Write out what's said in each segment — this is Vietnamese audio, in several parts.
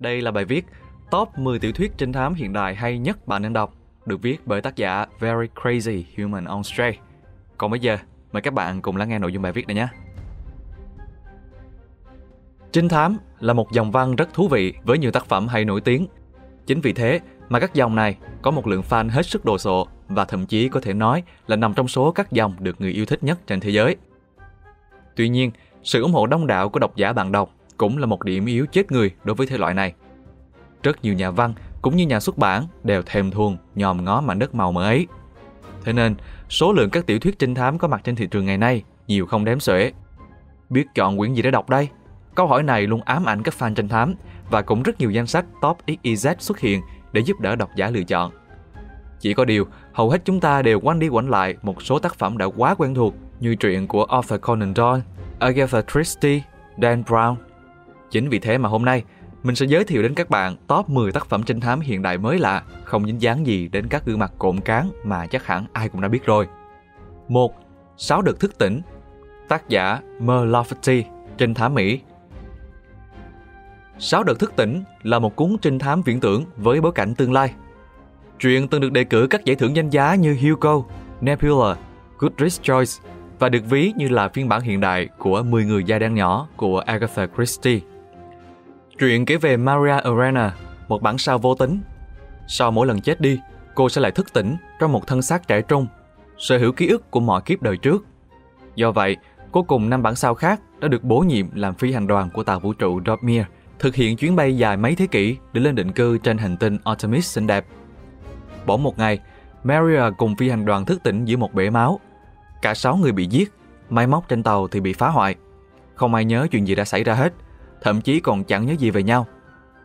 Đây là bài viết Top 10 tiểu thuyết trinh thám hiện đại hay nhất bạn nên đọc, được viết bởi tác giả Very Crazy Human on Stray. Còn bây giờ, mời các bạn cùng lắng nghe nội dung bài viết này nhé. Trinh thám là một dòng văn rất thú vị với nhiều tác phẩm hay nổi tiếng. Chính vì thế mà các dòng này có một lượng fan hết sức đồ sộ và thậm chí có thể nói là nằm trong số các dòng được người yêu thích nhất trên thế giới. Tuy nhiên, sự ủng hộ đông đảo của độc giả bạn đọc cũng là một điểm yếu chết người đối với thể loại này. Rất nhiều nhà văn cũng như nhà xuất bản đều thèm thuồng nhòm ngó mảnh đất màu mỡ ấy. Thế nên, số lượng các tiểu thuyết trinh thám có mặt trên thị trường ngày nay nhiều không đếm xuể. Biết chọn quyển gì để đọc đây? Câu hỏi này luôn ám ảnh các fan trinh thám và cũng rất nhiều danh sách top XYZ xuất hiện để giúp đỡ độc giả lựa chọn. Chỉ có điều, hầu hết chúng ta đều quanh đi quẩn lại một số tác phẩm đã quá quen thuộc như truyện của Arthur Conan Doyle, Agatha Christie, Dan Brown. Chính vì thế mà hôm nay, mình sẽ giới thiệu đến các bạn top 10 tác phẩm trinh thám hiện đại mới lạ, không dính dáng gì đến các gương mặt cộm cán mà chắc hẳn ai cũng đã biết rồi. 1. Sáu đợt thức tỉnh Tác giả Mer Lafferty, trinh thám Mỹ Sáu đợt thức tỉnh là một cuốn trinh thám viễn tưởng với bối cảnh tương lai. Truyện từng được đề cử các giải thưởng danh giá như Hugo, Nebula, Goodreads Choice và được ví như là phiên bản hiện đại của 10 người da đen nhỏ của Agatha Christie. Truyện kể về Maria Arena, một bản sao vô tính. Sau mỗi lần chết đi, cô sẽ lại thức tỉnh trong một thân xác trẻ trung, sở hữu ký ức của mọi kiếp đời trước. Do vậy, cô cùng năm bản sao khác đã được bổ nhiệm làm phi hành đoàn của tàu vũ trụ Dormir, thực hiện chuyến bay dài mấy thế kỷ để lên định cư trên hành tinh Artemis xinh đẹp. Bỗng một ngày, Maria cùng phi hành đoàn thức tỉnh giữa một bể máu. Cả sáu người bị giết, máy móc trên tàu thì bị phá hoại. Không ai nhớ chuyện gì đã xảy ra hết, thậm chí còn chẳng nhớ gì về nhau.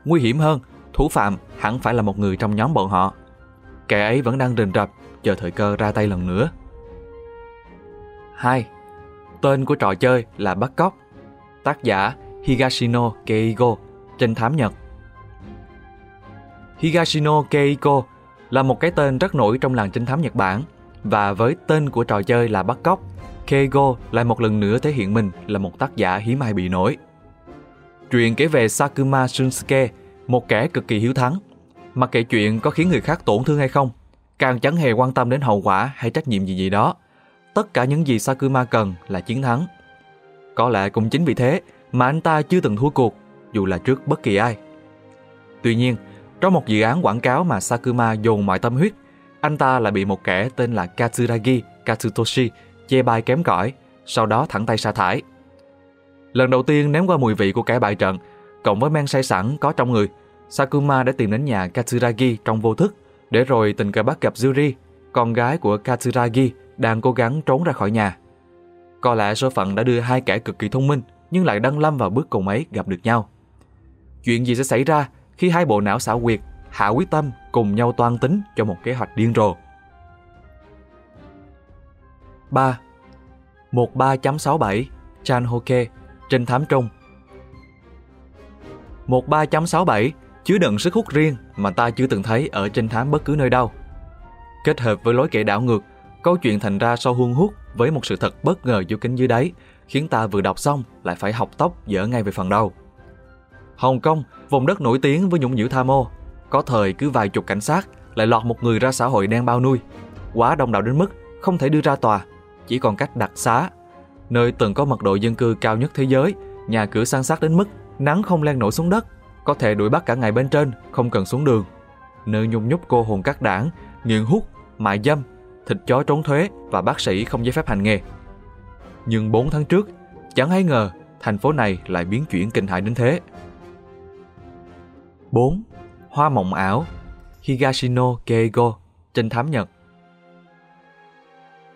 Nguy hiểm hơn, thủ phạm hẳn phải là một người trong nhóm bọn họ. Kẻ ấy vẫn đang rình rập, chờ thời cơ ra tay lần nữa. 2. Tên của trò chơi là Bắt Cóc Tác giả Higashino Keigo, trinh thám Nhật Higashino Keiko là một cái tên rất nổi trong làng trinh thám Nhật Bản và với tên của trò chơi là bắt cóc, Keigo lại một lần nữa thể hiện mình là một tác giả hiếm ai bị nổi. Chuyện kể về Sakuma Shunsuke, một kẻ cực kỳ hiếu thắng. Mặc kệ chuyện có khiến người khác tổn thương hay không, càng chẳng hề quan tâm đến hậu quả hay trách nhiệm gì gì đó. Tất cả những gì Sakuma cần là chiến thắng. Có lẽ cũng chính vì thế mà anh ta chưa từng thua cuộc, dù là trước bất kỳ ai. Tuy nhiên, trong một dự án quảng cáo mà Sakuma dồn mọi tâm huyết, anh ta lại bị một kẻ tên là Katsuragi Katsutoshi chê bai kém cỏi, sau đó thẳng tay sa thải. Lần đầu tiên nếm qua mùi vị của kẻ bại trận, cộng với men say sẵn có trong người, Sakuma đã tìm đến nhà Katsuragi trong vô thức, để rồi tình cờ bắt gặp Yuri, con gái của Katsuragi đang cố gắng trốn ra khỏi nhà. Có lẽ số phận đã đưa hai kẻ cực kỳ thông minh nhưng lại đăng lâm vào bước cùng ấy gặp được nhau. Chuyện gì sẽ xảy ra khi hai bộ não xảo quyệt hạ quyết tâm cùng nhau toan tính cho một kế hoạch điên rồ. 3. 13.67 Chan Hoke Trinh thám trung 13.67 chứa đựng sức hút riêng mà ta chưa từng thấy ở trinh thám bất cứ nơi đâu. Kết hợp với lối kể đảo ngược, câu chuyện thành ra sau huân hút với một sự thật bất ngờ vô kính dưới đáy, khiến ta vừa đọc xong lại phải học tóc dở ngay về phần đầu. Hồng Kông, vùng đất nổi tiếng với nhũng nhiễu tha mô, có thời cứ vài chục cảnh sát lại lọt một người ra xã hội đen bao nuôi. Quá đông đảo đến mức không thể đưa ra tòa, chỉ còn cách đặt xá. Nơi từng có mật độ dân cư cao nhất thế giới, nhà cửa san sát đến mức nắng không len nổi xuống đất, có thể đuổi bắt cả ngày bên trên, không cần xuống đường. Nơi nhung nhúc cô hồn các đảng, nghiện hút, mại dâm, thịt chó trốn thuế và bác sĩ không giấy phép hành nghề. Nhưng 4 tháng trước, chẳng hay ngờ thành phố này lại biến chuyển kinh hại đến thế. 4. Hoa mộng ảo Higashino Keigo Trinh thám Nhật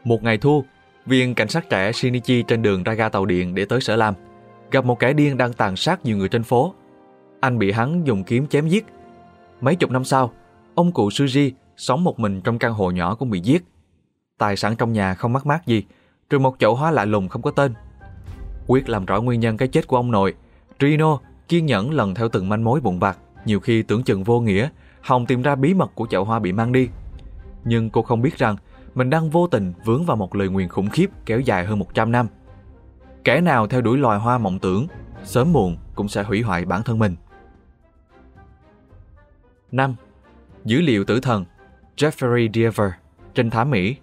Một ngày thu, viên cảnh sát trẻ Shinichi trên đường ra ga tàu điện để tới sở làm, gặp một kẻ điên đang tàn sát nhiều người trên phố. Anh bị hắn dùng kiếm chém giết. Mấy chục năm sau, ông cụ Suji sống một mình trong căn hộ nhỏ cũng bị giết. Tài sản trong nhà không mắc mát gì, trừ một chậu hoa lạ lùng không có tên. Quyết làm rõ nguyên nhân cái chết của ông nội, Trino kiên nhẫn lần theo từng manh mối vụn vặt nhiều khi tưởng chừng vô nghĩa, Hồng tìm ra bí mật của chậu hoa bị mang đi. Nhưng cô không biết rằng mình đang vô tình vướng vào một lời nguyền khủng khiếp kéo dài hơn 100 năm. Kẻ nào theo đuổi loài hoa mộng tưởng, sớm muộn cũng sẽ hủy hoại bản thân mình. 5. Dữ liệu tử thần Jeffrey Deaver, trinh thám Mỹ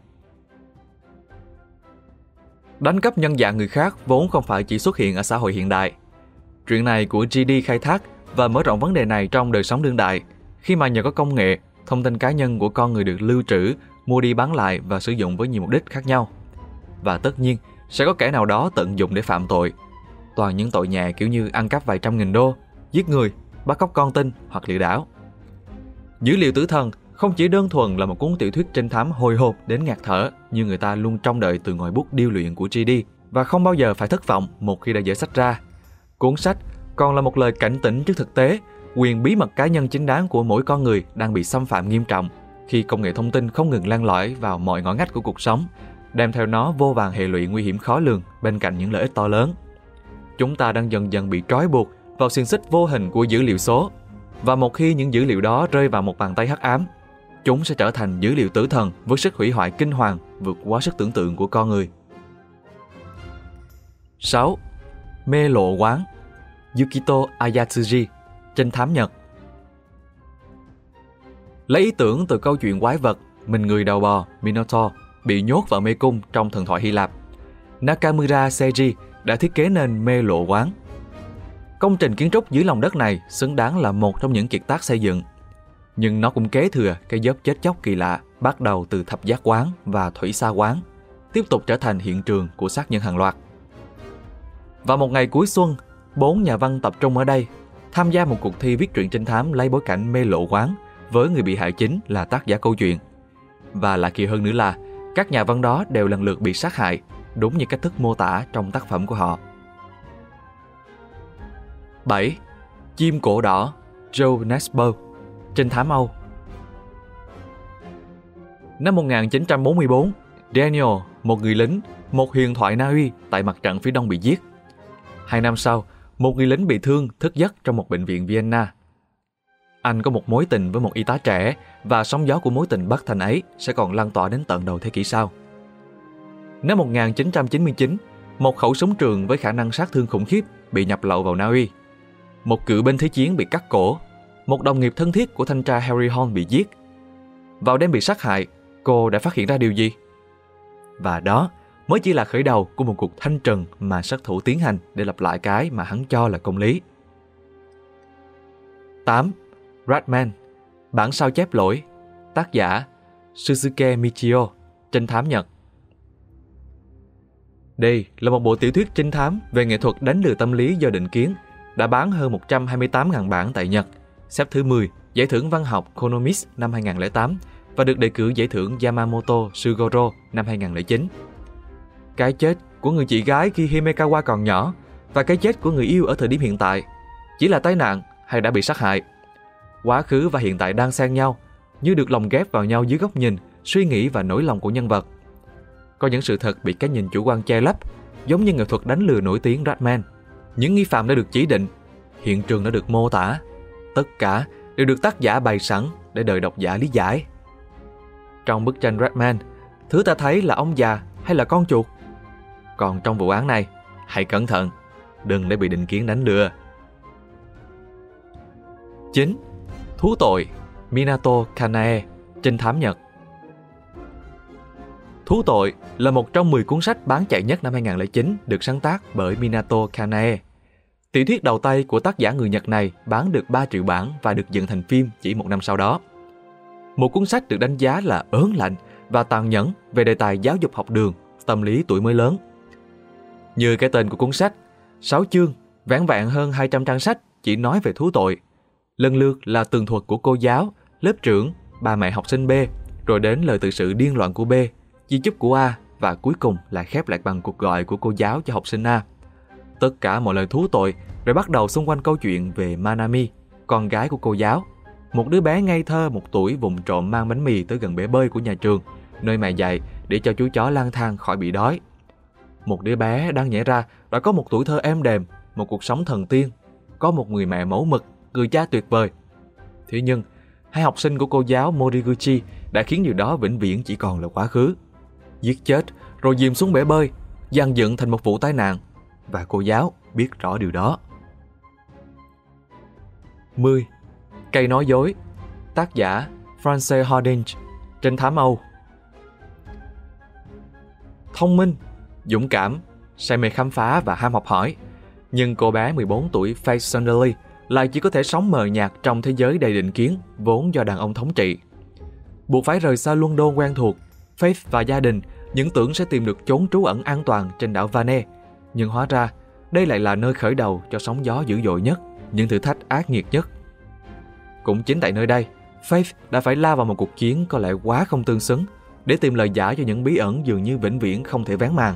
Đánh cắp nhân dạng người khác vốn không phải chỉ xuất hiện ở xã hội hiện đại. Chuyện này của GD khai thác và mở rộng vấn đề này trong đời sống đương đại, khi mà nhờ có công nghệ, thông tin cá nhân của con người được lưu trữ, mua đi bán lại và sử dụng với nhiều mục đích khác nhau. Và tất nhiên, sẽ có kẻ nào đó tận dụng để phạm tội. Toàn những tội nhẹ kiểu như ăn cắp vài trăm nghìn đô, giết người, bắt cóc con tin hoặc lừa đảo. Dữ liệu tử thần không chỉ đơn thuần là một cuốn tiểu thuyết trinh thám hồi hộp đến ngạt thở như người ta luôn trông đợi từ ngòi bút điêu luyện của GD và không bao giờ phải thất vọng một khi đã dở sách ra. Cuốn sách còn là một lời cảnh tỉnh trước thực tế, quyền bí mật cá nhân chính đáng của mỗi con người đang bị xâm phạm nghiêm trọng khi công nghệ thông tin không ngừng lan lõi vào mọi ngõ ngách của cuộc sống, đem theo nó vô vàng hệ lụy nguy hiểm khó lường bên cạnh những lợi ích to lớn. Chúng ta đang dần dần bị trói buộc vào xiềng xích vô hình của dữ liệu số. Và một khi những dữ liệu đó rơi vào một bàn tay hắc ám, chúng sẽ trở thành dữ liệu tử thần với sức hủy hoại kinh hoàng vượt quá sức tưởng tượng của con người. 6. Mê lộ quán Yukito Ayatsuji Trinh thám Nhật Lấy ý tưởng từ câu chuyện quái vật Mình người đầu bò Minotaur bị nhốt vào mê cung trong thần thoại Hy Lạp. Nakamura Seiji đã thiết kế nên mê lộ quán. Công trình kiến trúc dưới lòng đất này xứng đáng là một trong những kiệt tác xây dựng. Nhưng nó cũng kế thừa cái dớp chết chóc kỳ lạ bắt đầu từ thập giác quán và thủy sa quán, tiếp tục trở thành hiện trường của sát nhân hàng loạt. Và một ngày cuối xuân, bốn nhà văn tập trung ở đây tham gia một cuộc thi viết truyện trinh thám lấy bối cảnh mê lộ quán với người bị hại chính là tác giả câu chuyện. Và lạ kỳ hơn nữa là các nhà văn đó đều lần lượt bị sát hại, đúng như cách thức mô tả trong tác phẩm của họ. 7. Chim cổ đỏ Joe Nesbo Trinh thám Âu Năm 1944, Daniel, một người lính, một huyền thoại Na Uy tại mặt trận phía đông bị giết. Hai năm sau, một người lính bị thương thức giấc trong một bệnh viện Vienna. Anh có một mối tình với một y tá trẻ và sóng gió của mối tình bất thành ấy sẽ còn lan tỏa đến tận đầu thế kỷ sau. Năm 1999, một khẩu súng trường với khả năng sát thương khủng khiếp bị nhập lậu vào Na Uy. Một cựu binh thế chiến bị cắt cổ một đồng nghiệp thân thiết của thanh tra Harry Horn bị giết. Vào đêm bị sát hại, cô đã phát hiện ra điều gì? Và đó mới chỉ là khởi đầu của một cuộc thanh trừng mà sát thủ tiến hành để lặp lại cái mà hắn cho là công lý. 8. Ratman, Bản sao chép lỗi, Tác giả Suzuki Michio, Trinh thám Nhật Đây là một bộ tiểu thuyết trinh thám về nghệ thuật đánh lừa tâm lý do định kiến, đã bán hơn 128.000 bản tại Nhật – xếp thứ 10 giải thưởng văn học Konomis năm 2008 và được đề cử giải thưởng Yamamoto Sugoro năm 2009. Cái chết của người chị gái khi Himekawa còn nhỏ và cái chết của người yêu ở thời điểm hiện tại chỉ là tai nạn hay đã bị sát hại. Quá khứ và hiện tại đang xen nhau, như được lồng ghép vào nhau dưới góc nhìn, suy nghĩ và nỗi lòng của nhân vật. Có những sự thật bị cái nhìn chủ quan che lấp, giống như nghệ thuật đánh lừa nổi tiếng Ratman. Những nghi phạm đã được chỉ định, hiện trường đã được mô tả tất cả đều được tác giả bày sẵn để đợi độc giả lý giải. Trong bức tranh Ratman, thứ ta thấy là ông già hay là con chuột? Còn trong vụ án này, hãy cẩn thận, đừng để bị định kiến đánh lừa. 9. Thú tội Minato Kanae Trinh thám Nhật Thú tội là một trong 10 cuốn sách bán chạy nhất năm 2009 được sáng tác bởi Minato Kanae. Tiểu thuyết đầu tay của tác giả người Nhật này bán được 3 triệu bản và được dựng thành phim chỉ một năm sau đó. Một cuốn sách được đánh giá là ớn lạnh và tàn nhẫn về đề tài giáo dục học đường, tâm lý tuổi mới lớn. Như cái tên của cuốn sách, 6 chương, vãn vẹn hơn 200 trang sách chỉ nói về thú tội. Lần lượt là tường thuật của cô giáo, lớp trưởng, bà mẹ học sinh B, rồi đến lời tự sự điên loạn của B, di chúc của A và cuối cùng là khép lại bằng cuộc gọi của cô giáo cho học sinh A. Tất cả mọi lời thú tội rồi bắt đầu xung quanh câu chuyện về Manami, con gái của cô giáo. Một đứa bé ngây thơ một tuổi vùng trộm mang bánh mì tới gần bể bơi của nhà trường, nơi mẹ dạy để cho chú chó lang thang khỏi bị đói. Một đứa bé đang nhảy ra đã có một tuổi thơ êm đềm, một cuộc sống thần tiên, có một người mẹ mẫu mực, người cha tuyệt vời. Thế nhưng, hai học sinh của cô giáo Moriguchi đã khiến điều đó vĩnh viễn chỉ còn là quá khứ. Giết chết, rồi dìm xuống bể bơi, dàn dựng thành một vụ tai nạn và cô giáo biết rõ điều đó. 10. Cây nói dối tác giả Frances Hardinge, trên thám Âu. Thông minh, dũng cảm, say mê khám phá và ham học hỏi. Nhưng cô bé 14 tuổi Faith Sunderley lại chỉ có thể sống mờ nhạt trong thế giới đầy định kiến vốn do đàn ông thống trị. Buộc phải rời xa London quen thuộc, Faith và gia đình những tưởng sẽ tìm được chốn trú ẩn an toàn trên đảo Vane. Nhưng hóa ra, đây lại là nơi khởi đầu cho sóng gió dữ dội nhất, những thử thách ác nghiệt nhất. Cũng chính tại nơi đây, Faith đã phải la vào một cuộc chiến có lẽ quá không tương xứng để tìm lời giải cho những bí ẩn dường như vĩnh viễn không thể vén màn.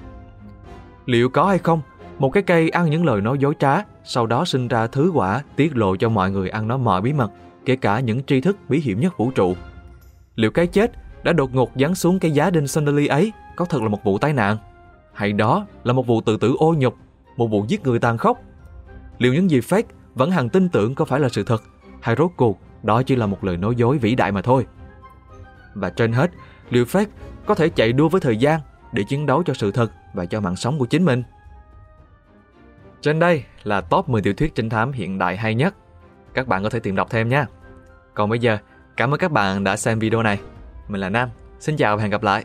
Liệu có hay không, một cái cây ăn những lời nói dối trá, sau đó sinh ra thứ quả tiết lộ cho mọi người ăn nó mọi bí mật, kể cả những tri thức bí hiểm nhất vũ trụ. Liệu cái chết đã đột ngột giáng xuống cái giá đinh Sunderly ấy có thật là một vụ tai nạn? Hay đó là một vụ tự tử ô nhục, một vụ giết người tàn khốc? Liệu những gì fake vẫn hằng tin tưởng có phải là sự thật, hay rốt cuộc đó chỉ là một lời nói dối vĩ đại mà thôi? Và trên hết, liệu fake có thể chạy đua với thời gian để chiến đấu cho sự thật và cho mạng sống của chính mình? Trên đây là top 10 tiểu thuyết trinh thám hiện đại hay nhất. Các bạn có thể tìm đọc thêm nha. Còn bây giờ, cảm ơn các bạn đã xem video này. Mình là Nam, xin chào và hẹn gặp lại.